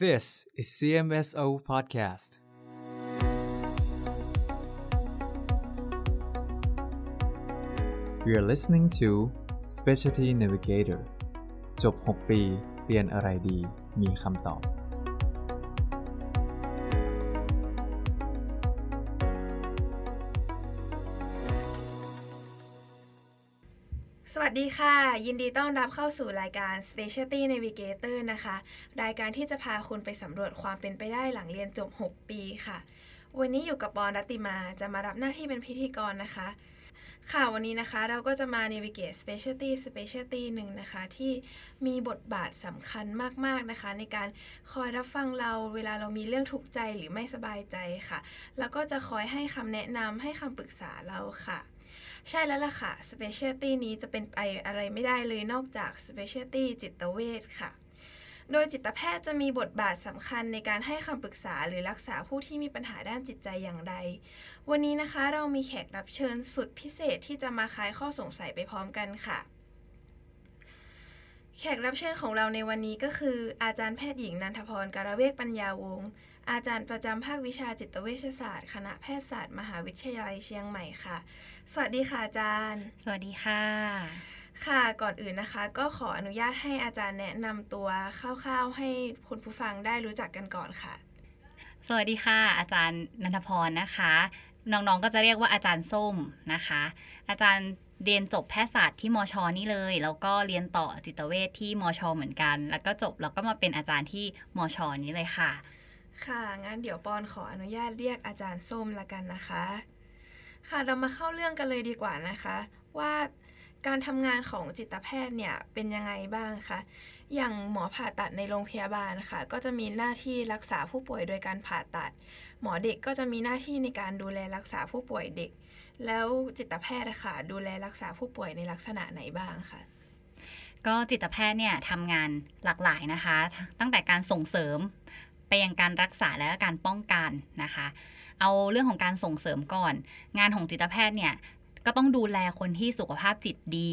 This is CMSO Podcast. We are listening to Specialty Navigator จบ 6 ปี เรียนอะไรดี มีคำตอบ ดีค่ะ ยินดีต้อนรับเข้าสู่รายการ Specialty Navigator นะคะ รายการที่จะพาคุณไปสำรวจความเป็นไปได้หลังเรียนจบ 6 ปีค่ะ วันนี้อยู่กับปอนรัตติมาจะมารับหน้าที่เป็นพิธีกรนะคะ ค่ะวันนี้นะคะเราก็จะมา navigate specialty specialty หนึ่งนะคะ ที่มีบทบาทสำคัญมาก ๆ นะคะ ในการคอยรับฟังเราเวลาเรามีเรื่องทุกใจหรือไม่สบายใจค่ะ แล้วก็จะคอยให้คำแนะนำให้คำปรึกษาเราค่ะ ใช่แล้วล่ะค่ะ specialty นี้จะเป็นไปอะไรไม่ได้เลยนอกจาก specialty จิตเวชค่ะ โดยจิตแพทย์จะมีบทบาทสำคัญในการให้คำปรึกษาหรือรักษาผู้ที่มีปัญหาด้านจิตใจอย่างใด วันนี้นะคะเรามีแขกรับเชิญสุดพิเศษที่จะมาคลายข้อสงสัยไปพร้อมกันค่ะแขกรับเชิญของเราในวันนี้ก็คือ อาจารย์แพทย์หญิงนันทพรการเวกปัญญาวงศ์ อาจารย์ประจำภาควิชาจิตเวชศาสตร์ คณะแพทยศาสตร์ มหาวิทยาลัยเชียงใหม่ค่ะ สวัสดีค่ะอาจารย์ สวัสดีค่ะ ค่ะก่อนอื่นนะคะ ก็ขออนุญาตให้อาจารย์แนะนำตัวคร่าวๆ ให้คุณผู้ฟังได้รู้จักกันก่อนค่ะ สวัสดีค่ะ อาจารย์นันทพรนะคะ น้องๆก็จะเรียกว่าอาจารย์ส้มนะคะ อาจารย์เรียนจบแพทยศาสตร์ที่มชนี่เลย แล้วก็เรียนต่อจิตเวชที่มชเหมือนกัน แล้วก็จบแล้วก็มาเป็นอาจารย์ที่มชนี้เลยค่ะ ค่ะ งั้นเดี๋ยวปอนขออนุญาตเรียกอาจารย์ส้มละกันนะคะ ค่ะเรามาเข้าเรื่องกันเลยดีกว่านะคะ ว่าการทำงานของจิตแพทย์เนี่ยเป็นยังไงบ้างคะ อย่างหมอผ่าตัดในโรงพยาบาลค่ะก็จะมีหน้าที่รักษาผู้ป่วยโดยการผ่าตัด หมอเด็กก็จะมีหน้าที่ในการดูแลรักษาผู้ป่วยเด็ก แล้วจิตแพทย์อะค่ะดูแลรักษาผู้ป่วยในลักษณะไหนบ้างคะก็จิตแพทย์เนี่ยทำงานหลากหลายนะคะ ตั้งแต่การส่งเสริม ไปยังการรักษาและการป้องกันนะคะ เอาเรื่องของการส่งเสริมก่อน งานของจิตแพทย์เนี่ยก็ต้องดูแลคนที่สุขภาพจิตดี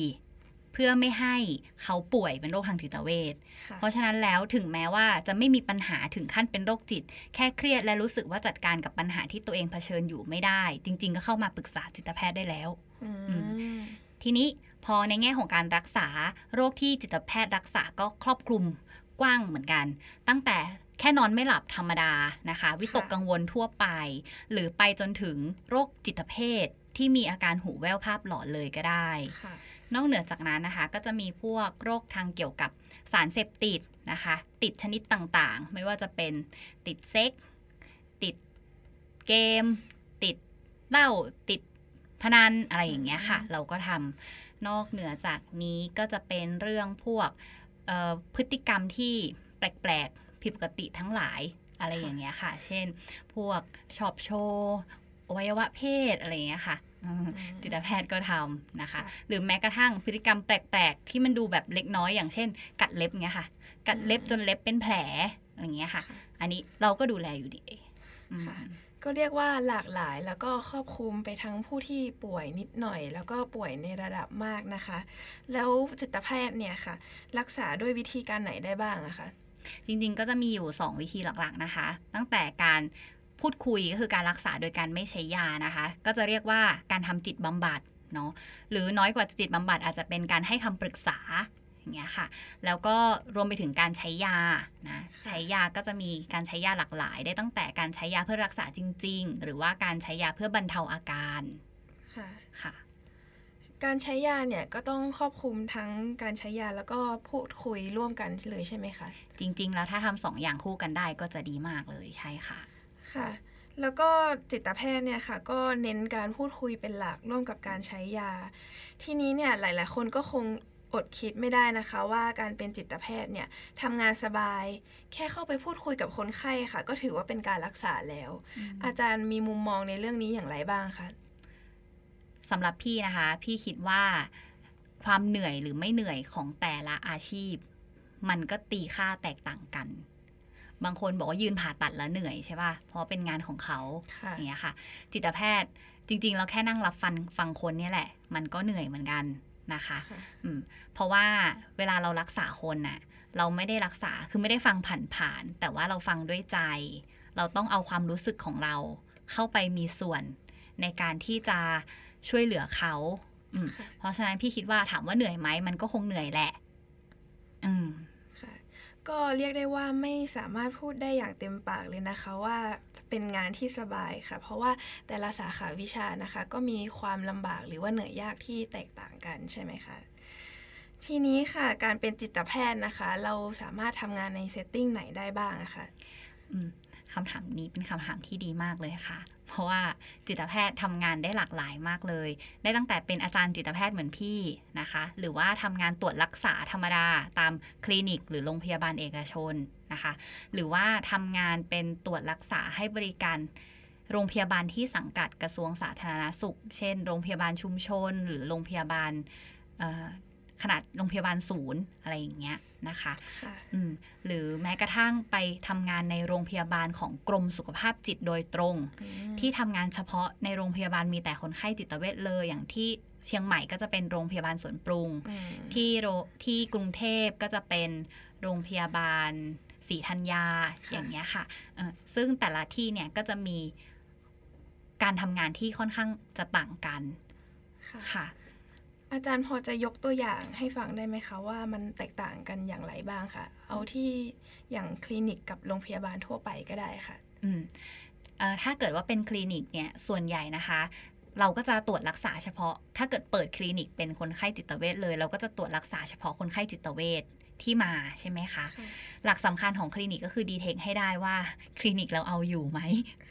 เพื่อไม่ให้เขาป่วยเป็นโรคทางจิตเวชค่ะเพราะฉะนั้นแล้วถึงแม้ว่าจะไม่มีปัญหาถึงขั้นเป็นโรคจิต แค่เครียดและรู้สึกว่าจัดการกับปัญหาที่ตัวเองเผชิญอยู่ไม่ได้ จริง ๆ ก็เข้ามาปรึกษาจิตแพทย์ได้แล้วอืมทีนี้พอในแง่ของการรักษาโรคที่จิตแพทย์รักษาก็ครอบคลุมกว้างเหมือนกัน ตั้งแต่ แค่นอนไม่หลับธรรมดานะคะ วิตกกังวลทั่วไป หรือไปจนถึงโรคจิตเภทที่มีอาการหูแว่วภาพหลอนเลยก็ได้ค่ะนอกเหนือจากนั้นนะคะก็จะมีพวกโรคทางเกี่ยวกับสารเสพติดนะคะ ติดชนิดต่างๆ ไม่ว่าจะเป็นติดเซ็ก ติดเกม ติดเหล้าติดพนันอะไรอย่างเงี้ยค่ะ เราก็ทำนอกเหนือจากนี้ก็จะเป็นเรื่องพวกเอ่อพฤติกรรมที่แปลกๆ ผิดปกติทั้งหลายอะไรอย่างเงี้ยค่ะ เช่น พวกชอบโชว์อวัยวะเพศอะไรอย่างเงี้ยค่ะอืมจิตแพทย์ก็ทำนะคะค่ะหรือแม้กระทั่งพฤติกรรมแปลกๆ ที่มันดูแบบเล็กน้อยอย่างเช่น กัดเล็บเงี้ยค่ะ กัดเล็บจนเล็บเป็นแผลอะไรเงี้ยค่ะค่ะ อันนี้เราก็ดูแลอยู่ดีอืมค่ะก็เรียกว่าหลากหลายแล้วก็ครอบคลุมไปทั้งผู้ที่ป่วยนิดหน่อย แล้วก็ป่วยในระดับมากนะคะ แล้วจิตแพทย์เนี่ยค่ะ รักษาด้วยวิธีการไหนได้บ้างอะคะ จริงๆ ก็จะมีอยู่ 2 วิธีหลักๆนะคะ ตั้งแต่การพูดคุยก็คือการรักษาโดยการไม่ใช้ยานะคะ ก็จะเรียกว่าการทำจิตบำบัดเนาะหรือน้อยกว่าจิตบำบัดอาจจะเป็นการให้คำปรึกษาอย่างเงี้ยค่ะ แล้วก็รวมไปถึงการใช้ยานะใช้ยาก็จะมีการใช้ยาหลากหลาย ได้ตั้งแต่การใช้ยาเพื่อรักษาจริง ๆ หรือว่าการใช้ยาเพื่อบรรเทาอาการค่ะค่ะ การใช้ยาเนี่ยก็ต้องครอบคลุมทั้งการใช้ยาแล้วก็พูดคุยร่วมกันเลยใช่ไหมคะ จริง ๆ แล้วถ้าทำสองอย่างคู่กันได้ก็จะดีมากเลยใช่ค่ะ ค่ะ แล้วก็จิตแพทย์เนี่ยค่ะ ก็เน้นการพูดคุยเป็นหลักร่วมกับการใช้ยา ทีนี้เนี่ยหลาย ๆ คนก็คงอดคิดไม่ได้นะคะว่าการเป็นจิตแพทย์เนี่ยทำงานสบาย แค่เข้าไปพูดคุยกับคนไข้ค่ะ ก็ถือว่าเป็นการรักษาแล้ว อาจารย์มีมุมมองในเรื่องนี้อย่างไรบ้างคะ สำหรับพี่นะคะ พี่คิดว่าความเหนื่อยหรือไม่เหนื่อยของแต่ละอาชีพ มันก็ตีค่าแตกต่างกัน บางคนบอกว่ายืนผ่าตัดแล้วเหนื่อยใช่ป่ะ เพราะเป็นงานของเขาค่ะอย่างเงี้ยค่ะ จิตแพทย์จริง ๆ เราแค่นั่งรับฟังฟังคนเนี่ยแหละ มันก็เหนื่อยเหมือนกันนะคะค่ะอืมเพราะว่าเวลาเรารักษาคนน่ะ เราไม่ได้รักษาคือไม่ได้ฟังผ่านๆแต่ว่าเราฟังด้วยใจ เราต้องเอาความรู้สึกของเรา เข้าไปมีส่วนในการที่จะ ช่วยเหลือเขาอืมค่ะเพราะฉะนั้นพี่คิดว่าถามว่าเหนื่อยไหมมันก็คงเหนื่อยแหละ อืมค่ะก็เรียกได้ว่าไม่สามารถพูดได้อย่างเต็มปากเลยนะคะว่าเป็นงานที่สบายค่ะ เพราะว่าแต่ละสาขาวิชานะคะ ก็มีความลำบากหรือว่าเหนื่อยยากที่แตกต่างกันใช่ไหมคะทีนี้ค่ะ การเป็นจิตแพทย์นะคะ เราสามารถทำงานในเซตติ้งไหนได้บ้างอะคะอืม คำถามนี้เป็นคำถามที่ดีมากเลยค่ะ เพราะว่าจิตแพทย์ทำงานได้หลากหลายมากเลย ได้ตั้งแต่เป็นอาจารย์จิตแพทย์เหมือนพี่นะคะ หรือว่าทำงานตรวจรักษาธรรมดาตามคลินิก หรือโรงพยาบาลเอกชนนะคะ หรือว่าทำงานเป็นตรวจรักษาให้บริการโรงพยาบาลที่สังกัดกระทรวงสาธารณสุข เช่น โรงพยาบาลชุมชน หรือโรงพยาบาลขนาดโรงพยาบาลศูนย์อะไรอย่างเงี้ย นะคะค่ะอืมหรือแม้กระทั่งไปทำงานในโรงพยาบาลของกรมสุขภาพจิตโดยตรง ที่ทำงานเฉพาะในโรงพยาบาลมีแต่คนไข้จิตเวชเลยอย่างที่เชียงใหม่ก็จะเป็นโรงพยาบาลสวนปรุงอืมที่โรที่กรุงเทพก็จะเป็นโรงพยาบาลศรีธัญญาอย่างเงี้ยค่ะเอ่อซึ่งแต่ละที่เนี่ยก็จะมีการทำงานที่ค่อนข้างจะต่างกันค่ะค่ะ อาจารย์พอจะยกตัวอย่างให้ฟังได้ไหมคะว่ามันแตกต่างกันอย่างไรบ้างคะเอาที่อย่างคลินิกกับโรงพยาบาลทั่วไปก็ได้ค่ะ อืมอถ้าเกิดว่าเป็นคลินิกเนี่ยส่วนใหญ่นะคะ เราก็จะตรวจรักษาเฉพาะ ถ้าเกิดเปิดคลินิกเป็นคนไข้จิตเวชเลย เราก็จะตรวจรักษาเฉพาะคนไข้จิตเวช ที่มาใช่ไหมคะค่ะหลักสำคัญของคลินิกก็คือดีเทคให้ได้ว่าคลินิกเราเอาอยู่ไหม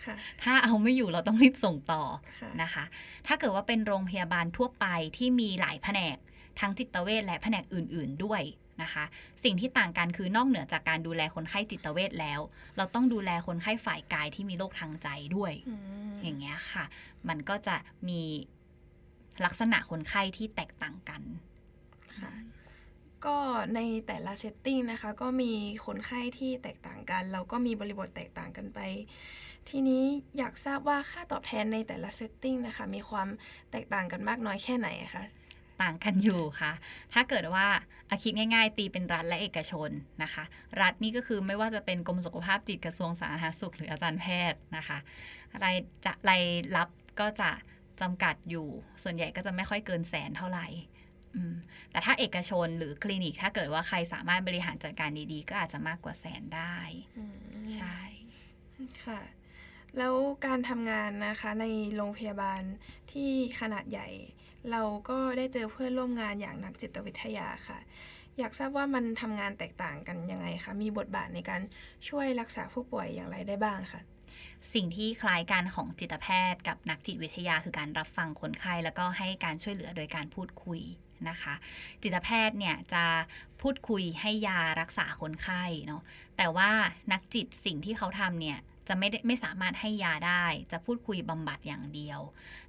ค่ะถ้าเอาไม่อยู่เราต้องรีบส่งต่อค่ะนะคะ ถ้าเกิดว่าเป็นโรงพยาบาลทั่วไปที่มีหลายแผนก ทั้งจิตเวชและแผนกอื่น ๆด้วยนะคะ สิ่งที่ต่างกันคือนอกเหนือจากการดูแลคนไข้จิตเวชแล้ว เราต้องดูแลคนไข้ฝ่ายกายที่มีโรคทางใจด้วยอืมอย่างเงี้ยค่ะ มันก็จะมีลักษณะคนไข้ที่แตกต่างกันค่ะ ก็ในแต่ละ setting นะคะ ก็มีคนไข้ที่แตกต่างกันแล้วก็มีบริบทแตกต่างกันไป ทีนี้อยากทราบว่าค่าตอบแทนในแต่ละ set ting นะคะ มีความแตกต่างกันมากน้อยแค่ไหนคะต่างกันอยู่ค่ะ ถ้าเกิดว่าอาคิดง่ายๆ ตีเป็นรัฐและเอกชนนะคะ รัฐนี่ก็คือไม่ว่าจะเป็นกรมสุขภาพจิตกระทรวงสาธารณสุข หรืออาจารย์แพทย์นะคะรายจะรายรับก็จะจำกัดอยู่ ส่วนใหญ่ก็จะไม่ค่อยเกินแสนเท่าไหร่ แต่ถ้าเอกชนหรือคลินิกถ้าเกิดว่าใครสามารถบริหารจัดการดีๆ ก็อาจจะมากกว่าแสนได้อืมใช่ ค่ะ แล้วการทำงานนะคะในโรงพยาบาลที่ขนาดใหญ่ เราก็ได้เจอเพื่อนร่วมงานอย่างนักจิตวิทยาค่ะ อยากทราบว่ามันทำงานแตกต่างกันยังไงคะมีบทบาทในการช่วยรักษาผู้ป่วยอย่างไรได้บ้างคะสิ่งที่คล้ายกันของจิตแพทย์กับนักจิตวิทยาคือการรับฟังคนไข้แล้วก็ให้การช่วยเหลือโดยการพูดคุย นะคะ จิตแพทย์เนี่ยจะพูดคุยให้ยารักษาคนไข้เนาะแต่ว่านักจิตสิ่งที่เขาทำเนี่ยจะไม่ได้ไม่สามารถให้ยาได้ จะพูดคุยบำบัดอย่างเดียว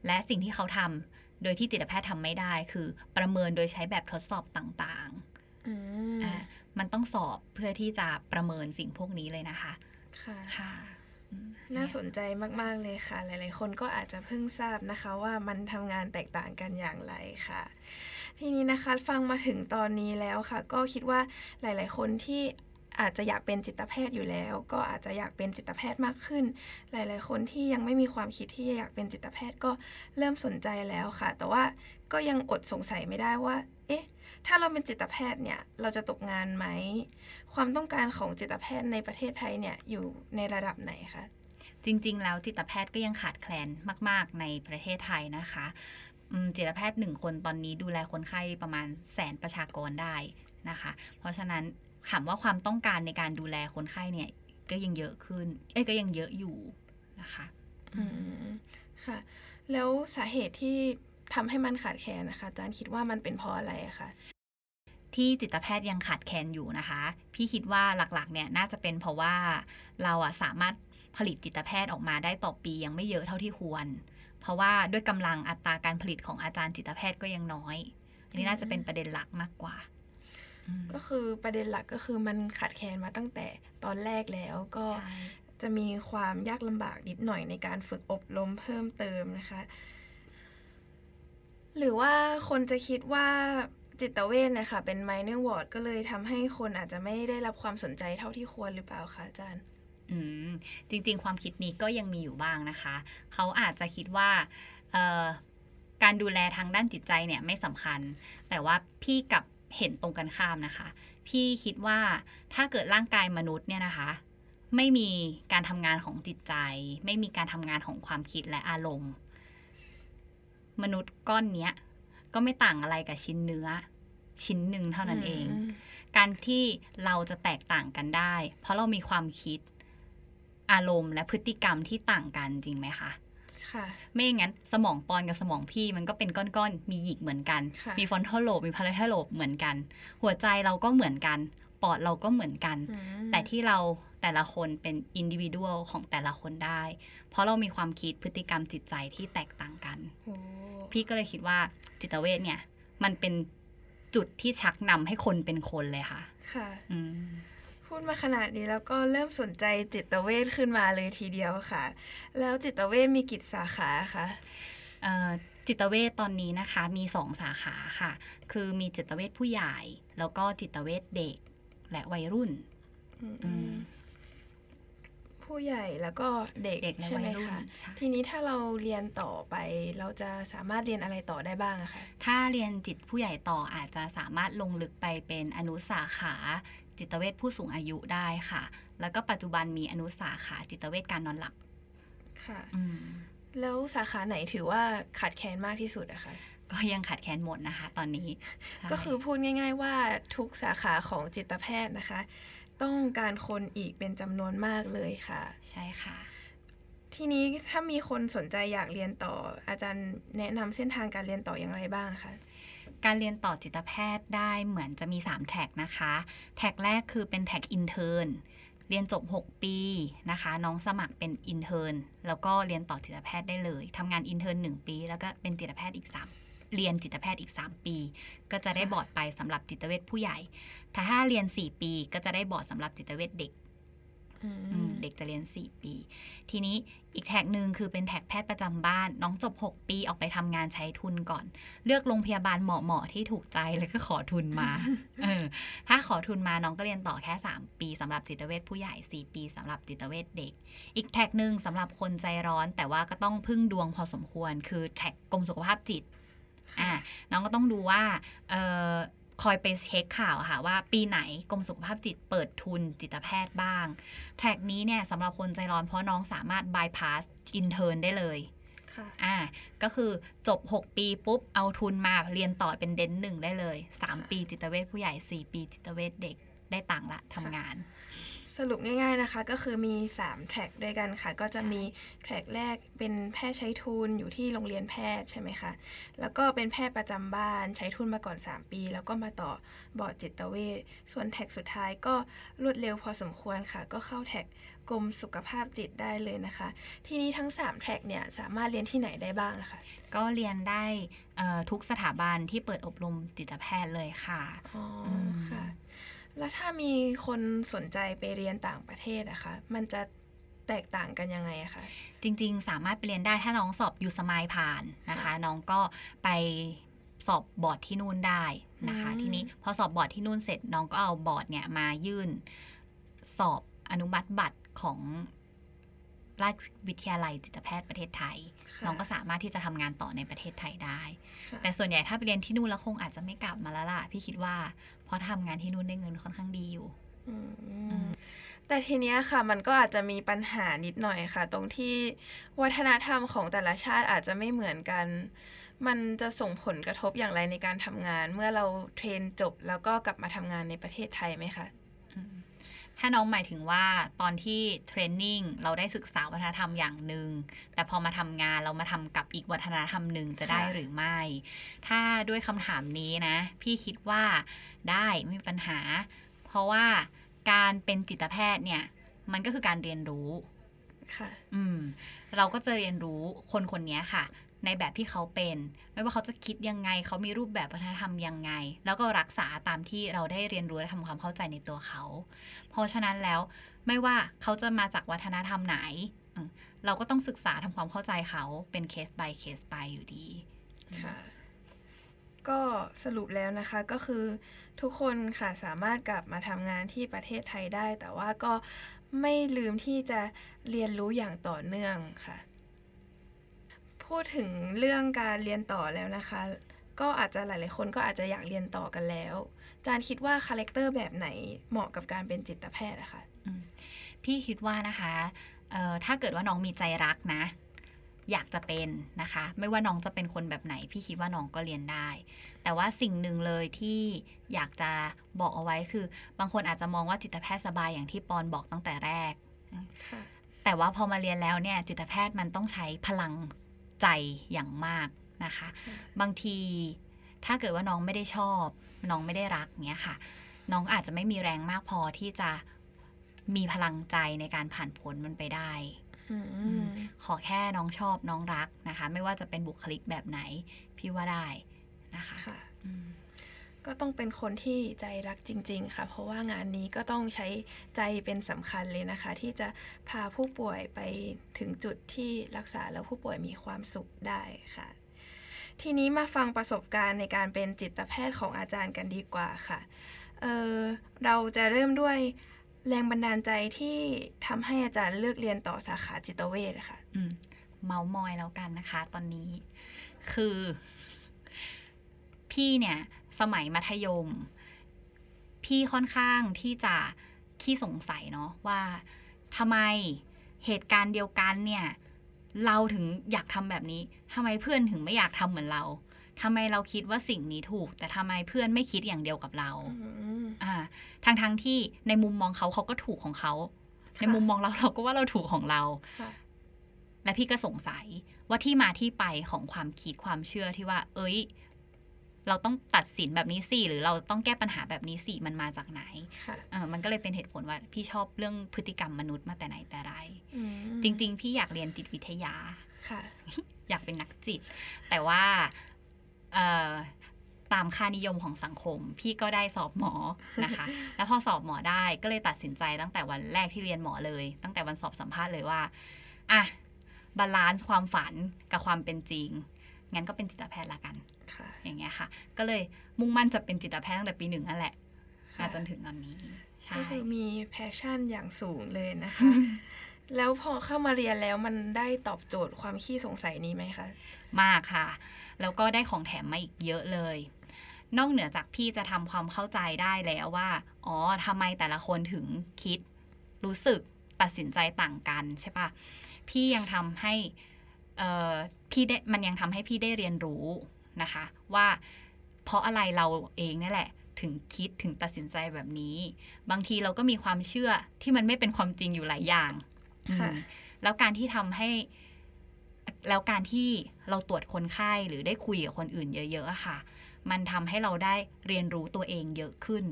และสิ่งที่เขาทำโดยที่จิตแพทย์ทำไม่ได้ คือประเมินโดยใช้แบบทดสอบต่างอืมๆอะมันต้องสอบเพื่อที่จะประเมินสิ่งพวกนี้เลยนะคะ ค่ะค่ะอืมน่าสนใจมากๆเลยค่ะ หลายๆ คนก็อาจจะเพิ่งทราบนะคะว่ามันทำงานแตกต่างกันอย่างไรค่ะ ทีนี้นะคะฟังมาถึงตอนนี้แล้วค่ะ ก็คิดว่าหลาย ๆ คนที่อาจจะอยากเป็นจิตแพทย์อยู่แล้ว ก็อาจจะอยากเป็นจิตแพทย์มากขึ้น หลาย ๆ คนที่ยังไม่มีความคิดที่อยากเป็นจิตแพทย์ก็เริ่มสนใจแล้วค่ะ แต่ว่าก็ยังอดสงสัยไม่ได้ว่า เอ๊ะ ถ้าเราเป็นจิตแพทย์เนี่ย เราจะตกงานไหม ความต้องการของจิตแพทย์ในประเทศไทยเนี่ยอยู่ในระดับไหนคะจริง ๆ แล้วจิตแพทย์ก็ยังขาดแคลนมาก ๆ ในประเทศไทยนะคะ จิตแพทย์หนึ่งคนตอนนี้ดูแลคนไข้ประมาณแสนประชากรได้นะคะ เพราะฉะนั้นถามว่าความต้องการในการดูแลคนไข้เนี่ย ก็ยังเยอะขึ้น เอ้ยก็ยังเยอะอยู่นะคะอืมค่ะ แล้วสาเหตุที่ทำให้มันขาดแคลนนะคะอาจารย์คิดว่ามันเป็นเพราะอะไรอะคะที่จิตแพทย์ยังขาดแคลนอยู่นะคะ พี่คิดว่าหลักๆ เนี่ยน่าจะเป็นเพราะว่าเราอะสามารถผลิตจิตแพทย์ออกมาได้ต่อปียังไม่เยอะเท่าที่ควร เพราะว่าด้วยกำลังอัตราการผลิตของอาจารย์จิตแพทย์ก็ยังน้อย อันนี้น่าจะเป็นประเด็นหลักมากกว่าอืมก็คือประเด็นหลักก็คือมันขาดแคลนมาตั้งแต่ตอนแรกแล้วก็ใช่จะมีความยากลำบากนิดหน่อยในการฝึกอบรมเพิ่มเติมนะคะ หรือว่าคนจะคิดว่าจิตเวชนะคะเป็น minor ward ก็เลยทำให้คนอาจจะไม่ได้รับความสนใจเท่าที่ควรหรือเปล่าคะอาจารย์ อืมจริงๆ ความคิดนี้ก็ยังมีอยู่บ้างนะคะ เขาอาจจะคิดว่าเอ่อการดูแลทางด้านจิตใจเนี่ยไม่สำคัญ แต่ว่าพี่กลับเห็นตรงกันข้ามนะคะ พี่คิดว่าถ้าเกิดร่างกายมนุษย์เนี่ยนะคะ ไม่มีการทำงานของจิตใจ ไม่มีการทำงานของความคิดและอารมณ์ มนุษย์ก้อนเนี้ยก็ไม่ต่างอะไรกับชิ้นเนื้อ ชิ้นหนึ่งเท่านั้นเอง การที่เราจะแตกต่างกันได้ เพราะเรามีความคิด อารมณ์และพฤติกรรมที่ต่างกันจริงไหมคะค่ะไม่อย่างนั้นสมองปอนกับสมองพี่มันก็เป็นก้อนๆ มีหยักเหมือนกันค่ะมี frontal lobe มี parietal lobe เหมือนกัน หัวใจเราก็เหมือนกัน ปอดเราก็เหมือนกันอืมแต่ที่เราแต่ละคนเป็นอินดิวิ a l ของแต่ละคนได้ เพราะเรามีความคิดพฤติกรรมจิตใจที่แตกต่างกันโอ้พี่ก็เลยคิดว่าจิตเวชเนี่ย มันเป็นจุดที่ชักนำให้คนเป็นคนเลยค่ะ ค่ะอืม พูดมาขนาดนี้แล้วก็เริ่มสนใจจิตเวชขึ้นมาเลยทีเดียวค่ะ แล้วจิตเวชมีกี่สาขาคะเอ่อจิตเวชตอนนี้นะคะมีสองสาขาค่ะ คือมีจิตเวชผู้ใหญ่ แล้วก็จิตเวชเด็กและวัยรุ่นอืมผู้ใหญ่แล้วก็เด็กเด็กและใช่ไหมวัยรุ่นคะใช่ทีนี้ถ้าเราเรียนต่อไปเราจะสามารถเรียนอะไรต่อได้บ้างอะคะถ้าเรียนจิตผู้ใหญ่ต่ออาจจะสามารถลงลึกไปเป็นอนุสาขา จิตเวชผู้สูงอายุได้ค่ะ แล้วก็ปัจจุบันมีอนุสาขาจิตเวชการนอนหลับ ค่ะอืมแล้วสาขาไหนถือว่าขาดแคลนมากที่สุดอะคะ ก็ยังขาดแคลนหมดนะคะ ตอนนี้ใช่ก็คือพูดง่าย ๆ ว่าทุกสาขาของจิตแพทย์นะคะ ต้องการคนอีกเป็นจำนวนมากเลยค่ะ ใช่ค่ะ ทีนี้ถ้ามีคนสนใจอยากเรียนต่อ อาจารย์แนะนำเส้นทางการเรียนต่ออย่างไรบ้างคะ การเรียนต่อจิตแพทย์ได้เหมือนจะมี 3 track นะคะ track แรกคือเป็น track intern เรียนจบ 6 ปีนะคะ น้องสมัครเป็น intern แล้วก็เรียนต่อจิตแพทย์ได้เลยทำงาน intern 1ปี แล้วก็เป็นจิตแพทย์อีก 3เรียนจิตแพทย์อีก 3 ปี ก็จะได้บอร์ดไปสำหรับจิตเวชผู้ใหญ่ ถ้าถ้าเรียน 4 ปี ก็จะได้บอร์ดสำหรับจิตเวชเด็ก เด็กจะเรียน 4 ปี ทีนี้อีก track หนึ่งคือเป็น track แพทย์ประจำบ้าน น้องจบ 6 ปีออกไปทำงานใช้ทุนก่อน เลือกโรงพยาบาลเหมาะๆที่ถูกใจแล้วก็ขอทุนมาเออถ้าขอทุนมาน้องก็เรียนต่อแค่ 3 ปีสำหรับจิตเวชผู้ใหญ่ 4 ปีสำหรับจิตเวชเด็ก อีก track หนึ่งสำหรับคนใจร้อน แต่ว่าก็ต้องพึ่งดวงพอสมควร คือ track กรมสุขภาพจิตอ่าน้องก็ต้องดูว่าเออ คอยไปเช็คข่าวอะค่ะว่าปีไหนกรมสุขภาพจิตเปิดทุนจิตแพทย์บ้าง แท็กนี้เนี่ยสำหรับคนใจร้อนเพราะน้องสามารถ bypass intern ได้เลยค่ะอ่าก็คือจบ 6 ปีปุ๊บ เอาทุนมาเรียนต่อเป็นเดนหนึ่งได้เลย 3 ปีจิตเวชผู้ใหญ่ 4 ปีจิตเวชเด็กได้ต่างค์ละทำงาน สรุปง่ายๆนะคะก็คือมี 3 แทร็กด้วยกันค่ะ ก็จะมีtrack แรกเป็นแพทย์ใช้ทุนอยู่ที่โรงเรียนแพทย์ใช่ไหมคะ แล้วก็เป็นแพทย์ประจำบ้านใช้ทุนมาก่อน 3 ปี แล้วก็มาต่อบอร์ดจิตเวชส่วน track สุดท้ายก็รวดเร็วพอสมควรค่ะ ก็เข้า track กรมสุขภาพจิตได้เลยนะคะ ทีนี้ทั้ง 3 track เนี่ยสามารถเรียนที่ไหนได้บ้างอะคะก็เรียนได้เอ่อทุกสถาบันที่เปิดอบรมจิตแพทย์เลยค่ะอ๋ออค่ะ แล้วถ้ามีคนสนใจไปเรียนต่างประเทศอะคะมันจะแตกต่างกันยังไงอะคะจริง ๆ สามารถไปเรียนได้ถ้าน้องสอบ USMLE ผ่านนะคะ น้องก็ไปสอบบอร์ดที่นู่นได้นะคะอืมทีนี้พอสอบบอร์ดที่นู่นเสร็จน้องก็เอาบอร์ดเนี่ยมายื่นสอบอนุมัติบัตรของ ราชวิทยาลัยจิตแพทย์ประเทศไทยค่ะน้องก็สามารถที่จะทำงานต่อในประเทศไทยได้ค่ะแต่ส่วนใหญ่ถ้าไปเรียนที่นู่นแล้วคงอาจจะไม่กลับมาแล้วล่ะพี่คิดว่า เพราะทำงานที่นู่นได้เงินค่อนข้างดีอยู่อืมแต่ทีเนี้ยค่ะมันก็อาจจะมีปัญหานิดหน่อยค่ะ ตรงที่วัฒนธรรมของแต่ละชาติอาจจะไม่เหมือนกัน มันจะส่งผลกระทบอย่างไรในการทำงาน เมื่อเราเทรนจบแล้วก็กลับมาทำงานในประเทศไทยไหมคะ ถ้าน้องหมายถึงว่าตอนที่เทรนนิ่งเราได้ศึกษาวัฒนธรรมอย่างหนึ่งแต่พอมาทำงานเรามาทำกับอีกวัฒนธรรมหนึ่งจะได้ค่ะหรือไม่ ถ้าด้วยคำถามนี้นะ พี่คิดว่าได้ไม่มีปัญหา เพราะว่าการเป็นจิตแพทย์เนี่ย มันก็คือการเรียนรู้ค่ะ อืม เราก็จะเรียนรู้คนคนนี้ค่ะ ในแบบที่เขาเป็น ไม่ว่าเขาจะคิดยังไง เขามีรูปแบบวัฒนธรรมยังไง แล้วก็รักษาตามที่เราได้เรียนรู้และทำความเข้าใจในตัวเขา เพราะฉะนั้นแล้วไม่ว่าเขาจะมาจากวัฒนธรรมไหน เราก็ต้องศึกษาทำความเข้าใจเขาเป็นเคส by เคส by อยู่ดีค่ะก็สรุปแล้วนะคะก็คือทุกคนค่ะสามารถกลับมาทำงานที่ประเทศไทยได้ แต่ว่าก็ไม่ลืมที่จะเรียนรู้อย่างต่อเนื่องค่ะ พูดถึงเรื่องการเรียนต่อแล้วนะคะ ก็อาจจะหลาย ๆ คนก็อาจจะอยากเรียนต่อกันแล้ว อาจารย์คิดว่า character แบบไหนเหมาะกับการเป็นจิตแพทย์อะคะพี่คิดว่านะคะถ้าเกิดว่าน้องมีใจรักนะ อยากจะเป็นนะคะ ไม่ว่าน้องจะเป็นคนแบบไหน พี่คิดว่าน้องก็เรียนได้ แต่ว่าสิ่งหนึ่งเลยที่อยากจะบอกเอาไว้คือ บางคนอาจจะมองว่าจิตแพทย์สบายอย่างที่ปอนบอกตั้งแต่แรกแต่ว่าพอมาเรียนแล้วเนี่ยจิตแพทย์มันต้องใช้พลัง ใจอย่างมากนะคะ บางทีถ้าเกิดว่าน้องไม่ได้ชอบ น้องไม่ได้รักเนี้ยค่ะ น้องอาจจะไม่มีแรงมากพอที่จะมีพลังใจในการผ่านผลมันไปได้ขอแค่น้องชอบน้องรักนะคะ ไม่ว่าจะเป็นบุคลิกแบบไหน พี่ว่าได้นะคะคะ ก็ต้องเป็นคนที่ใจรักจริง ๆ ค่ะ เพราะว่างานนี้ก็ต้องใช้ใจเป็นสำคัญเลยนะคะ ที่จะพาผู้ป่วยไปถึงจุดที่รักษาแล้วผู้ป่วยมีความสุขได้ค่ะ ทีนี้มาฟังประสบการณ์ในการเป็นจิตแพทย์ของอาจารย์กันดีกว่าค่ะเเราจะเริ่มด้วยแรงบันดาลใจที่ทำให้อาจารย์เลือกเรียนต่อสาขาจิตเวชค่ะเมามอยแล้วกันนะคะ ตอนนี้ คือ พี่เนี่ย สมัยมัธยม พี่ค่อนข้างที่จะขี้สงสัยเนาะว่าทำไมเหตุการณ์เดียวกันเนี่ยเราถึงอยากทำแบบนี้ทำไมเพื่อนถึงไม่อยากทำเหมือนเราทำไมเราคิดว่าสิ่งนี้ถูก แต่ทำไมเพื่อนไม่คิดอย่างเดียวกับเราอ่าทางทั้งที่ในมุมมองเขาเขาก็ถูกของเขา ในมุมมองเราเราก็ว่าเราถูกของเรา และพี่ก็สงสัยว่าที่มาที่ไปของความคิดความเชื่อที่ว่า เอ้ย เราต้องตัดสินแบบนี้สิหรือเราต้องแก้ปัญหาแบบนี้สิมันมาจากไหนเออมันก็เลยเป็นเหตุผลว่าพี่ชอบเรื่องพฤติกรรมมนุษย์มาแต่ไหนแต่ไรจริง ๆ พี่อยากเรียนจิตวิทยาค่ะอยากเป็นนักจิต แต่ว่าตามค่านิยมของสังคม พี่ก็ได้สอบหมอนะคะ แล้วพอสอบหมอได้ก็เลยตัดสินใจตั้งแต่วันแรกที่เรียนหมอเลย ตั้งแต่วันสอบสัมภาษณ์เลยว่าอะบาลานซ์ความฝันกับความเป็นจริงงั้นก็เป็นจิตแพทย์ละกัน อย่างเงี้ยค่ะ ก็เลยมุ่งมั่นจะเป็นจิตแพทย์ตั้งแต่ปีหนึ่งนั่นแหละมาจนถึงตอนนี้ก็คือมีแพชชั่นอย่างสูงเลยนะคะ แล้วพอเข้ามาเรียนแล้วมันได้ตอบโจทย์ความขี้สงสัยนี้ไหมคะ มากค่ะ แล้วก็ได้ของแถมมาอีกเยอะเลย นอกเหนือจากพี่จะทำความเข้าใจได้แล้วว่า อ๋อทำไมแต่ละคนถึงคิด รู้สึกตัดสินใจต่างกันใช่ปะพี่ยังทำให้พี่ได้มันยังทำให้พี่ได้เรียนรู้ นะคะ ว่าเพราะอะไรเราเองนี่แหละ ถึงคิดถึงตัดสินใจแบบนี้ บางทีเราก็มีความเชื่อที่มันไม่เป็นความจริงอยู่หลายอย่างแล้วการที่ทำให้แล้วการที่เราตรวจคนไข้หรือได้คุยกับคนอื่นเยอะๆอะค่ะ มันทำให้เราได้เรียนรู้ตัวเองเยอะขึ้น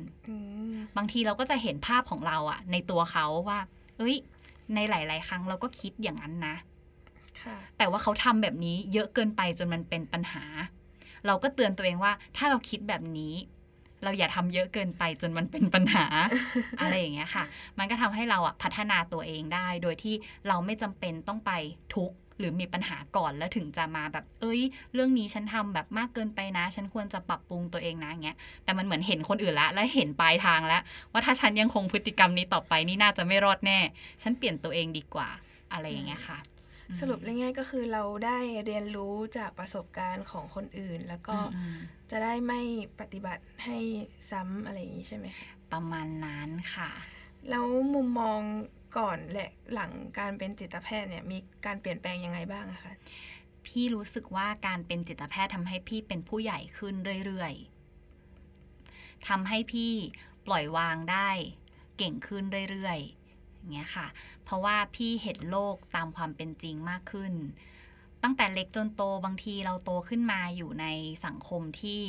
บางทีเราก็จะเห็นภาพของเราอะในตัวเขาว่า เอ้ย ในหลาย ๆ ครั้งเราก็คิดอย่างนั้นนะแต่ว่าเขาทำแบบนี้เยอะเกินไปจนมันเป็นปัญหา เราก็เตือนตัวเองว่า ถ้าเราคิดแบบนี้ เราอย่าทำเยอะเกินไปจนมันเป็นปัญหา อะไรอย่างเงี้ยค่ะ มันก็ทำให้เราอะพัฒนาตัวเองได้ โดยที่เราไม่จำเป็นต้องไปทุกหรือมีปัญหาก่อนแล้วถึงจะมาแบบ เอ้ย เรื่องนี้ฉันทำแบบมากเกินไปนะ ฉันควรจะปรับปรุงตัวเองนะเงี้ย แต่มันเหมือนเห็นคนอื่นแล้วและเห็นปลายทางแล้ว ว่าถ้าฉันยังคงพฤติกรรมนี้ต่อไปนี่น่าจะไม่รอดแน่ ฉันเปลี่ยนตัวเองดีกว่าอะไรอย่างเงี้ยค่ะ สรุปง่ายๆก็คือเราได้เรียนรู้จากประสบการณ์ของคนอื่น แล้วก็จะได้ไม่ปฏิบัติให้ซ้ำอะไรอย่างนี้ใช่ไหมคะประมาณนั้นค่ะ แล้วมุมมองก่อนและหลังการเป็นจิตแพทย์เนี่ยมีการเปลี่ยนแปลงยังไงบ้างคะพี่รู้สึกว่าการเป็นจิตแพทย์ทำให้พี่เป็นผู้ใหญ่ขึ้นเรื่อยๆทำให้พี่ปล่อยวางได้เก่งขึ้นเรื่อยๆ อย่างเงี้ยค่ะ เพราะว่าพี่เห็นโลกตามความเป็นจริงมากขึ้น ตั้งแต่เล็กจนโตบางทีเราโตขึ้นมาอยู่ในสังคมที่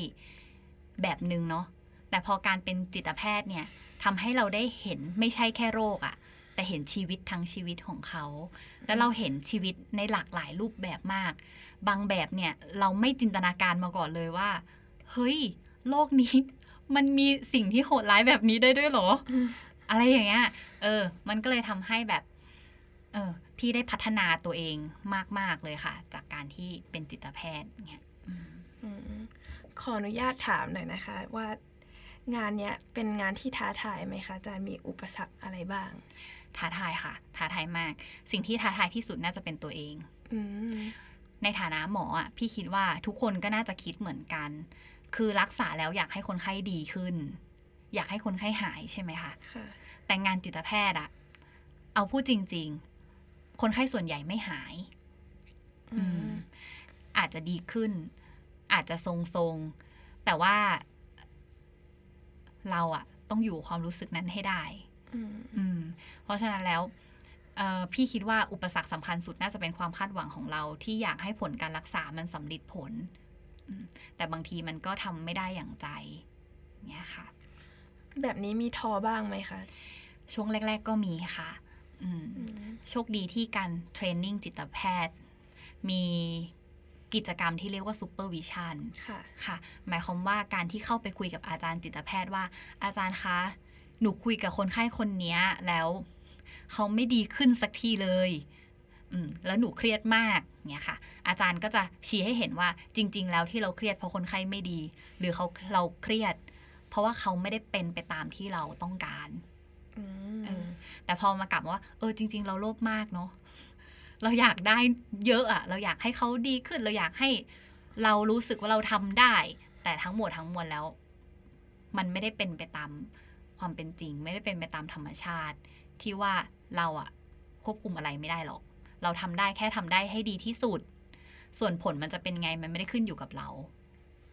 แบบนึงเนาะแต่พอการเป็นจิตแพทย์เนี่ยทำให้เราได้เห็นไม่ใช่แค่โรคอะแต่เห็นชีวิตทั้งชีวิตของเขา แล้วเราเห็นชีวิตในหลากหลายรูปแบบมาก บางแบบเนี่ยเราไม่จินตนาการมาก่อนเลยว่า เฮ้ย โลกนี้ มันมีสิ่งที่โหดร้ายแบบนี้ได้ด้วยเหรอ อะไรอย่างเงี้ยเออ มันก็เลยทำให้แบบเออพี่ได้พัฒนาตัวเองมาก ๆ เลยค่ะ จากการที่เป็นจิตแพทย์เนี่ยขออนุญาตถามหน่อยนะคะ ว่างานเนี้ยเป็นงานที่ท้าทายไหมคะอาจารย์มีอุปสรรคอะไรบ้าง ท้าทายค่ะ ท้าทายมาก สิ่งที่ท้าทายที่สุดน่าจะเป็นตัวเองอืมในฐานะหมออะพี่คิดว่าทุกคนก็น่าจะคิดเหมือนกัน คือรักษาแล้วอยากให้คนไข้ดีขึ้น อยากให้คนไข้หายใช่ไหมคะค่ะ แต่งานจิตแพทย์อะเอาพูดจริง ๆ คนไข้ส่วนใหญ่ไม่หาย อืม อาจจะดีขึ้น อาจจะทรงๆ แต่ว่า เราอะต้องอยู่ความรู้สึกนั้นให้ได้ อืมอืมเพราะฉะนั้นแล้วเอ่อพี่คิดว่าอุปสรรคสำคัญสุดน่าจะเป็นความคาดหวังของเรา ที่อยากให้ผลการรักษามันสัมฤทธิ์ผลอืมแต่บางทีมันก็ทำไม่ได้อย่างใจเนี่ยค่ะ แบบนี้มีท้อบ้างไหมคะ ช่วงแรก ๆ ก็มีค่ะอืมโชคดีที่การ training จิตแพทย์ มีกิจกรรมที่เรียกว่า supervision ค่ะค่ะ หมายความว่าการที่เข้าไปคุยกับอาจารย์จิตแพทย์ว่า อาจารย์คะ หนูคุยกับคนไข้คนเนี้ยแล้วเขาไม่ดีขึ้นสักทีเลยอืมแล้วหนูเครียดมากเนี่ยค่ะ อาจารย์ก็จะชี้ให้เห็นว่าจริง ๆ แล้วที่เราเครียดเพราะคนไข้ไม่ดี หรือเขาเราเครียด เพราะว่าเขาไม่ได้เป็นไปตามที่เราต้องการอืมเออแต่พอมากลับมาว่า เออจริง ๆ เราโลภมากเนาะเราอยากได้เยอะอะเราอยากให้เขาดีขึ้น เราอยากให้เรารู้สึกว่าเราทำได้ แต่ทั้งหมดทั้งมวลแล้ว มันไม่ได้เป็นไปตามความเป็นจริง ไม่ได้เป็นไปตามธรรมชาติ ที่ว่าเราอะควบคุมอะไรไม่ได้หรอก เราทำได้แค่ทำได้ให้ดีที่สุด ส่วนผลมันจะเป็นไงมันไม่ได้ขึ้นอยู่กับเรา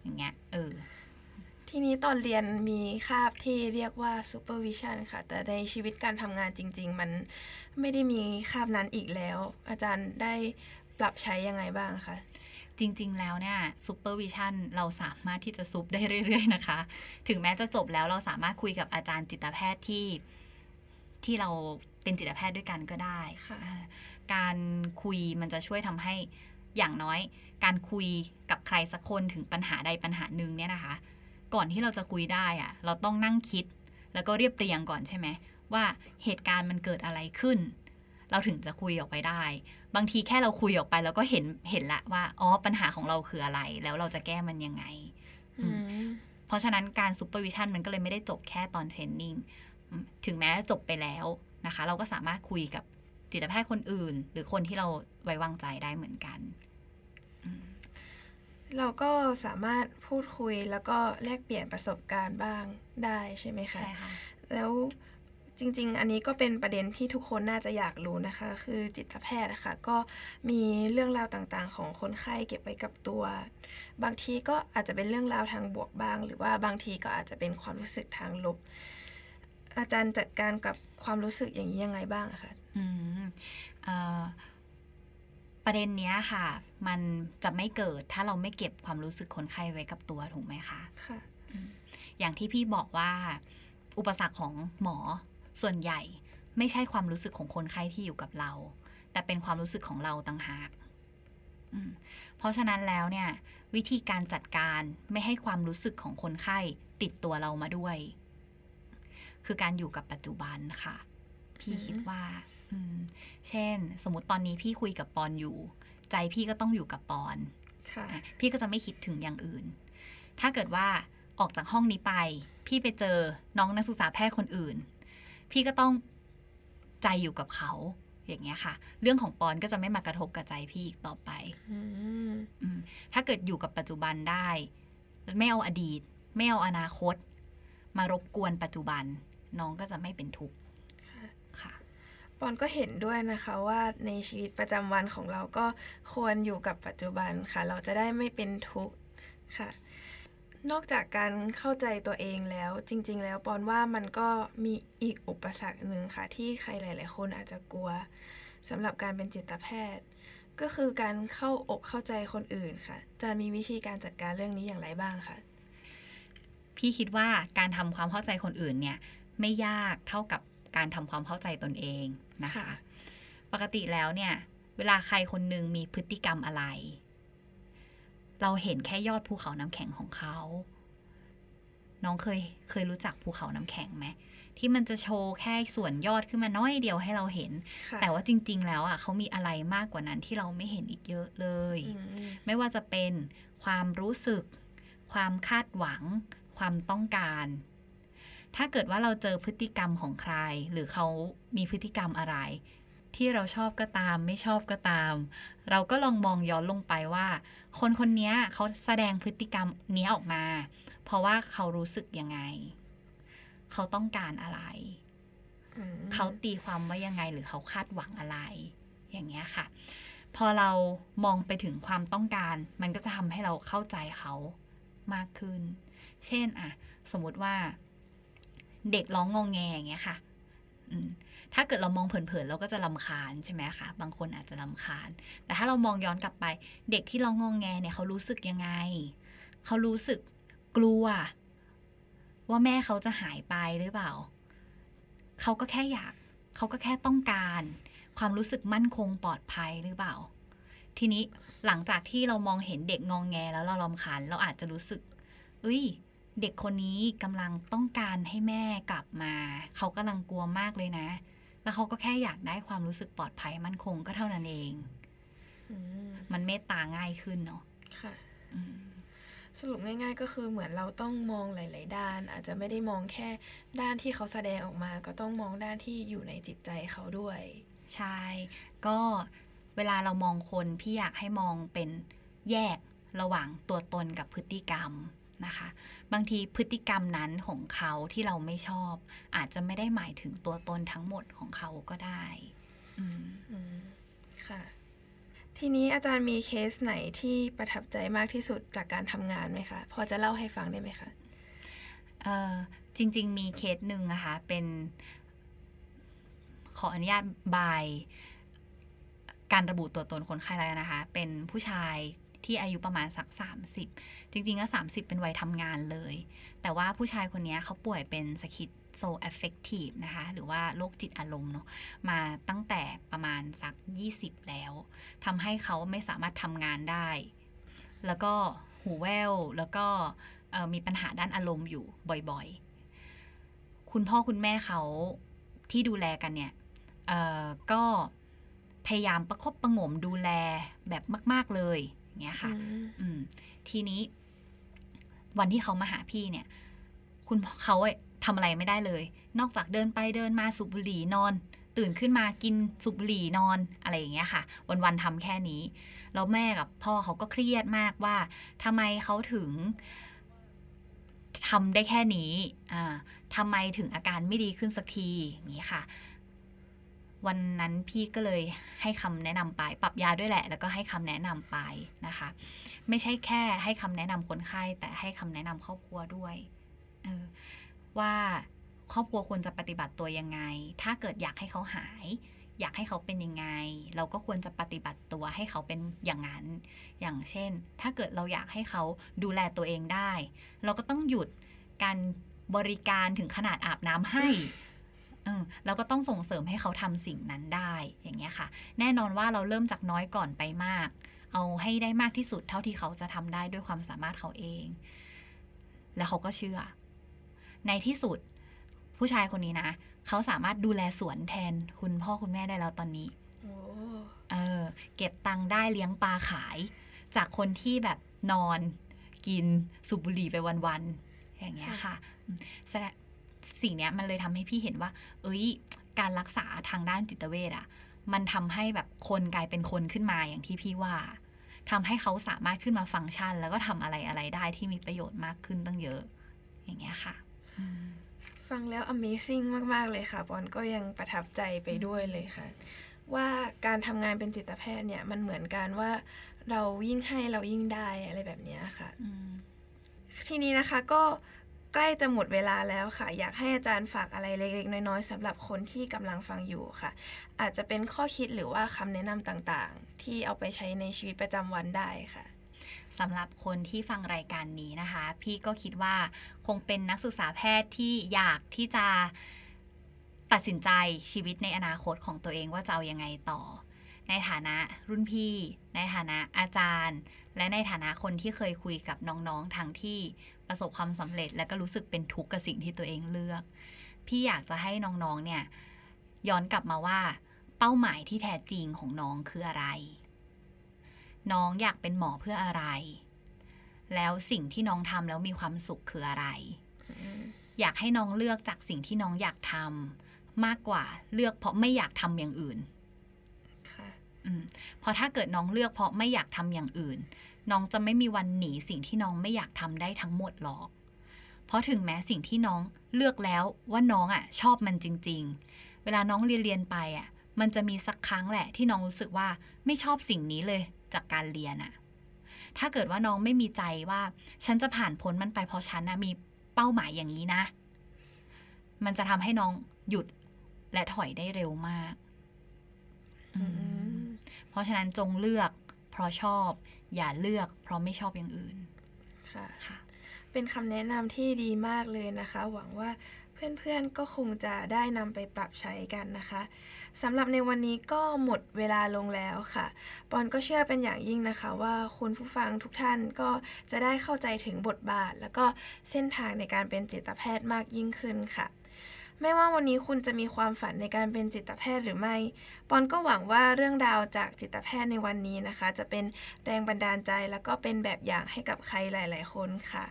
อย่างเงี้ยเออ ทีนี้ตอนเรียนมีคาบที่เรียกว่า supervision ค่ะ แต่ในชีวิตการทำงานจริง ๆ มันไม่ได้มีคาบนั้นอีกแล้ว อาจารย์ได้ปรับใช้ยังไงบ้างคะ จริง ๆ แล้วเนี่ย supervision เราสามารถที่จะ sup ได้เรื่อย ๆ นะคะ ถึงแม้จะจบแล้วเราสามารถคุยกับอาจารย์จิตแพทย์ที่ที่เราเป็นจิตแพทย์ด้วยกันก็ได้ค่ะอ่าการคุยมันจะช่วยทำให้อย่างน้อย การคุยกับใครสักคนถึงปัญหาใดปัญหาหนึ่งเนี่ยนะคะ ก่อนที่เราจะคุยได้อะเราต้องนั่งคิด แล้วก็เรียบเรียงก่อนใช่ไหมว่าเหตุการณ์มันเกิดอะไรขึ้น เราถึงจะคุยออกไปได้ บางทีแค่เราคุยออกไปเราก็เห็นเห็นละว่าอ๋อปัญหาของเราคืออะไร แล้วเราจะแก้มันยังไงอืมเพราะฉะนั้นการ supervision มันก็เลยไม่ได้จบแค่ตอน training อืมถึงแม้จบไปแล้วนะคะ เราก็สามารถคุยกับจิตแพทย์คนอื่น หรือคนที่เราไว้วางใจได้เหมือนกัน เราก็สามารถพูดคุยแล้วก็แลกเปลี่ยนประสบการณ์บ้างได้ใช่ไหมคะใช่ค่ะแล้วจริง ๆ อันนี้ก็เป็นประเด็นที่ทุกคนน่าจะอยากรู้นะคะ คือจิตแพทย์นะคะก็มีเรื่องราวต่างๆ ของคนไข้เก็บไว้กับตัว บางทีก็อาจจะเป็นเรื่องราวทางบวกบ้าง หรือว่าบางทีก็อาจจะเป็นความรู้สึกทางลบ อาจารย์จัดการกับความรู้สึกอย่างนี้ยังไงบ้างอะคะอืมเอ่อ ประเด็นเนี้ยค่ะ มันจะไม่เกิดถ้าเราไม่เก็บความรู้สึกคนไข้ไว้กับตัวถูกไหมคะค่ะอย่างที่พี่บอกว่า อุปสรรคของหมอส่วนใหญ่ ไม่ใช่ความรู้สึกของคนไข้ที่อยู่กับเรา แต่เป็นความรู้สึกของเราต่างหากอืมเพราะฉะนั้นแล้วเนี่ย วิธีการจัดการไม่ให้ความรู้สึกของคนไข้ติดตัวเรามาด้วย คือการอยู่กับปัจจุบันค่ะ พี่คิดว่าอืม เช่น สมมติตอนนี้พี่คุยกับปอนอยู่ ใจพี่ก็ต้องอยู่กับปอนค่ะอะพี่ก็จะไม่คิดถึงอย่างอื่น ถ้าเกิดว่าออกจากห้องนี้ไป พี่ไปเจอน้องนักศึกษาแพทย์คนอื่น พี่ก็ต้องใจอยู่กับเขาอย่างเงี้ยค่ะ เรื่องของปอนก็จะไม่มากระทบกับใจพี่อีกต่อไปอืมอืมถ้าเกิดอยู่กับปัจจุบันได้ ไม่เอาอดีต ไม่เอาอนาคต มารบกวนปัจจุบัน น้องก็จะไม่เป็นทุกข์ค่ะ ปอนก็เห็นด้วยนะคะว่าในชีวิตประจำวันของเราก็ควรอยู่กับปัจจุบันค่ะ เราจะได้ไม่เป็นทุกข์ค่ะ นอกจากการเข้าใจตัวเองแล้ว จริง ๆ แล้วปอนว่ามันก็มีอีกอุปสรรคหนึ่งค่ะ ที่ใครหลาย ๆ คนอาจจะกลัวสำหรับการเป็นจิตแพทย์ ก็คือการเข้าอกเข้าใจคนอื่นค่ะจะมีวิธีการจัดการเรื่องนี้อย่างไรบ้างคะพี่คิดว่าการทำความเข้าใจคนอื่นเนี่ยไม่ยากเท่ากับ การทำความเข้าใจตนเองนะคะค่ะปกติแล้วเนี่ย เวลาใครคนหนึ่งมีพฤติกรรมอะไร เราเห็นแค่ยอดภูเขาน้ำแข็งของเขา น้องเคยเคยรู้จักภูเขาน้ำแข็งไหมที่มันจะโชว์แค่ส่วนยอดขึ้นมาน้อยเดียวให้เราเห็นค่ะแต่ว่าจริง ๆ แล้วอะเขามีอะไรมากกว่านั้นที่เราไม่เห็นอีกเยอะเลยอืมไม่ว่าจะเป็นความรู้สึก ความคาดหวัง ความต้องการ ถ้าเกิดว่าเราเจอพฤติกรรมของใคร หรือเขามีพฤติกรรมอะไร ที่เราชอบก็ตาม ไม่ชอบก็ตาม เราก็ลองมองย้อนลงไปว่า คนคนนี้เขาแสดงพฤติกรรมนี้ออกมา เพราะว่าเขารู้สึกยังไง เขาต้องการอะไรอืมเขาตีความว่ายังไงหรือเขาคาดหวังอะไร อย่างเงี้ยค่ะ พอเรามองไปถึงความต้องการ มันก็จะทำให้เราเข้าใจเขามากขึ้น เช่นอะสมมุติว่า เด็กร้องงองแงอย่างเงี้ยค่ะถ้าเกิดเรามองเผินๆเราก็จะลำคาญใช่ไหมคะ บางคนอาจจะลำคาญ แต่ถ้าเรามองย้อนกลับไป เด็กที่ร้องงองแงเนี่ยเขารู้สึกยังไง เขารู้สึกกลัว ว่าแม่เขาจะหายไปหรือเปล่า เขาก็แค่อยาก เขาก็แค่ต้องการ ความรู้สึกมั่นคงปลอดภัยหรือเปล่า ทีนี้หลังจากที่เรามองเห็นเด็กงองแงแล้วเราลำคาญเราอาจจะรู้สึกเอ้ย เด็กคนนี้กำลังต้องการให้แม่กลับมา เขากำลังกลัวมากเลยนะ แล้วเขาก็แค่อยากได้ความรู้สึกปลอดภัยมั่นคงก็เท่านั้นเองอืมมันเมตตาง่ายขึ้นเนาะค่ะอืมสรุปง่าย ๆ ก็คือเหมือนเราต้องมองหลาย ๆ ด้าน อาจจะไม่ได้มองแค่ด้านที่เขาแสดงออกมา ก็ต้องมองด้านที่อยู่ในจิตใจเขาด้วย ใช่ ก็เวลาเรามองคนพี่อยากให้มองเป็นแยกระหว่างตัวตนกับพฤติกรรม นะคะ บางทีพฤติกรรมนั้นของเขาที่เราไม่ชอบ อาจจะไม่ได้หมายถึงตัวตนทั้งหมดของเขาก็ได้อืมอืมค่ะ ทีนี้อาจารย์มีเคสไหนที่ประทับใจมากที่สุดจากการทำงานไหมคะ พอจะเล่าให้ฟังได้ไหมคะเอ่อจริง ๆ มีเคสหนึ่งนะคะเป็นขออนุญาตบายการระบุตัวตนคนไข้แล้วนะคะ เป็นผู้ชาย ที่อายุประมาณสัก 30 จริงๆก็30 เป็นวัยทำงานเลย แต่ว่าผู้ชายคนนี้เขาป่วยเป็น schizoaffective นะคะ หรือว่าโรคจิตอารมณ์เนาะมาตั้งแต่ประมาณสัก 20 แล้วทำให้เขาไม่สามารถทำงานได้ แล้วก็หูแว่วแล้วก็มีปัญหาด้านอารมณ์อยู่บ่อยๆ คุณพ่อคุณแม่เขาที่ดูแลกันเนี่ยก็พยายามประคบประงมดูแลแบบมาก ๆ เลย เงี้ยค่ะ อืม ทีนี้ วันที่เขามาหาพี่เนี่ย คุณพ่อเขาอะทำอะไรไม่ได้เลย นอกจากเดินไปเดินมาสูบบุหรี่นอน ตื่นขึ้นมากินสูบบุหรี่นอนอะไรอย่างเงี้ยค่ะ วันๆทำแค่นี้ แล้วแม่กับพ่อเขาก็เครียดมากว่าทำไมเขาถึงทำได้แค่นี้อ่าทำไมถึงอาการไม่ดีขึ้นสักทีอย่างนี้ค่ะ วันนั้นพี่ก็เลยให้คำแนะนำไป ปรับยาด้วยแหละ แล้วก็ให้คำแนะนำไปนะคะ ไม่ใช่แค่ให้คำแนะนำคนไข้แต่ให้คำแนะนำครอบครัวด้วยออว่าครอบครัวควรจะปฏิบัติตัวยังไง ถ้าเกิดอยากให้เขาหาย อยากให้เขาเป็นยังไง เราก็ควรจะปฏิบัติตัวให้เขาเป็นอย่างนั้น อย่างเช่น ถ้าเกิดเราอยากให้เขาดูแลตัวเองได้ เราก็ต้องหยุดการบริการถึงขนาดอาบน้ำให้ เออเราก็ต้องส่งเสริมให้เขาทำสิ่งนั้นได้อย่างเงี้ยค่ะ แน่นอนว่าเราเริ่มจากน้อยก่อนไปมาก เอาให้ได้มากที่สุดเท่าที่เขาจะทำได้ด้วยความสามารถเขาเอง แล้วเขาก็เชื่อ ในที่สุดผู้ชายคนนี้นะ เขาสามารถดูแลสวนแทนคุณพ่อคุณแม่ได้แล้วตอนนี้โอ้เออเก็บตังค์ได้เลี้ยงปลาขาย จากคนที่แบบนอน กินสูบบุหรี่ไปวันๆอย่างเงี้ยค่ะอืมแสดง สิ่งเนี้ยมันเลยทำให้พี่เห็นว่า เอ้ย การรักษาทางด้านจิตเวชอะมันทำให้แบบคนกลายเป็นคนขึ้นมาอย่างที่พี่ว่าทำให้เขาสามารถขึ้นมาฟังก์ชัน แล้วก็ทำอะไรอะไรได้ที่มีประโยชน์มากขึ้นตั้งเยอะ อย่างเงี้ยค่ะฟังแล้ว Amazing มาก ๆ เลยค่ะบอลก็ยังประทับใจไปด้วยเลยค่ะ ว่าการทำงานเป็นจิตแพทย์เนี่ย มันเหมือนกันว่าเรายิ่งให้เรายิ่งได้อะไรแบบเนี้ยค่ะอืมทีนี้นะคะก็ ใกล้จะหมดเวลาแล้วค่ะ อยากให้อาจารย์ฝากอะไรเล็กๆ น้อยๆสำหรับคนที่กำลังฟังอยู่ค่ะ อาจจะเป็นข้อคิดหรือว่าคำแนะนำต่างๆ ที่เอาไปใช้ในชีวิตประจำวันได้ค่ะสำหรับคนที่ฟังรายการนี้นะคะ พี่ก็คิดว่าคงเป็นนักศึกษาแพทย์ที่อยากที่จะตัดสินใจชีวิตในอนาคตของตัวเองว่าจะเอาอยังไงต่อ ในฐานะรุ่นพี่ ในฐานะอาจารย์ และในฐานะคนที่เคยคุยกับน้องๆทั้งที่ประสบความสำเร็จ และก็รู้สึกเป็นทุกข์กับสิ่งที่ตัวเองเลือก พี่อยากจะให้น้องๆเนี่ยย้อนกลับมาว่า เป้าหมายที่แท้จริงของน้องคืออะไร น้องอยากเป็นหมอเพื่ออะไร แล้วสิ่งที่น้องทำแล้วมีความสุขคืออะไร อยากให้น้องเลือกจากสิ่งที่น้องอยากทำมากกว่าเลือกเพราะไม่อยากทำอย่างอื่น ค่ะ เพราะถ้าเกิดน้องเลือกเพราะไม่อยากทำอย่างอื่น น้องจะไม่มีวันหนีสิ่งที่น้องไม่อยากทำได้ทั้งหมดหรอก เพราะถึงแม้สิ่งที่น้องเลือกแล้วว่าน้องอะ ชอบมันจริง ๆ เวลาน้องเรียนเรียนไปอะ มันจะมีสักครั้งแหละ ที่น้องรู้สึกว่าไม่ชอบสิ่งนี้เลยจากการเรียนอะ ถ้าเกิดว่าน้องไม่มีใจว่า ฉันจะผ่านพ้นมันไปเพราะฉันนะมีเป้าหมายอย่างนี้นะ มันจะทำให้น้องหยุดและถอยได้เร็วมาก อืม ราะฉะนั้นจงเลือกเพราะชอบ อย่าเลือกเพราะไม่ชอบอย่างอื่นค่ะค่ะเป็นคำแนะนำที่ดีมากเลยนะคะ หวังว่าเพื่อนๆก็คงจะได้นำไปปรับใช้กันนะคะสำหรับในวันนี้ก็หมดเวลาลงแล้วค่ะ ปอนก็เชื่อเป็นอย่างยิ่งนะคะ ว่าคุณผู้ฟังทุกท่านก็จะได้เข้าใจถึงบทบาท แล้วก็เส้นทางในการเป็นจิตแพทย์มากยิ่งขึ้นค่ะ ไม่ว่าวันนี้คุณจะมีความฝันในการเป็นจิตแพทย์หรือไม่ ปอนก็หวังว่าเรื่องราวจากจิตแพทย์ในวันนี้นะคะ จะเป็นแรงบันดาลใจแล้วก็เป็นแบบอย่างให้กับใครหลาย ๆ คนค่ะ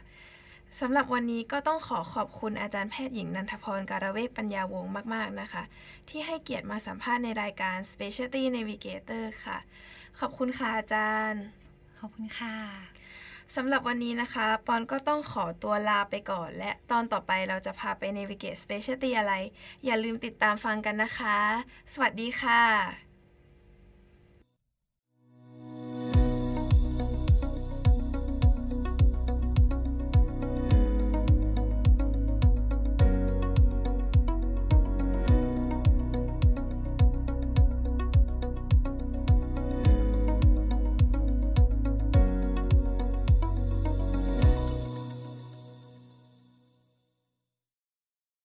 สำหรับวันนี้ก็ต้องขอขอบคุณอาจารย์แพทย์หญิงนันทพรการเวกปัญญาวงศ์มาก ๆ นะคะ ที่ให้เกียรติมาสัมภาษณ์ในรายการ Specialty Navigator ค่ะ ขอบคุณค่ะอาจารย์ ขอบคุณค่ะ สำหรับวันนี้นะคะ ปอนก็ต้องขอตัวลาไปก่อน และตอนต่อไปเราจะพาไป Navigate Specialty อะไร อย่าลืมติดตามฟังกันนะคะ สวัสดีค่ะ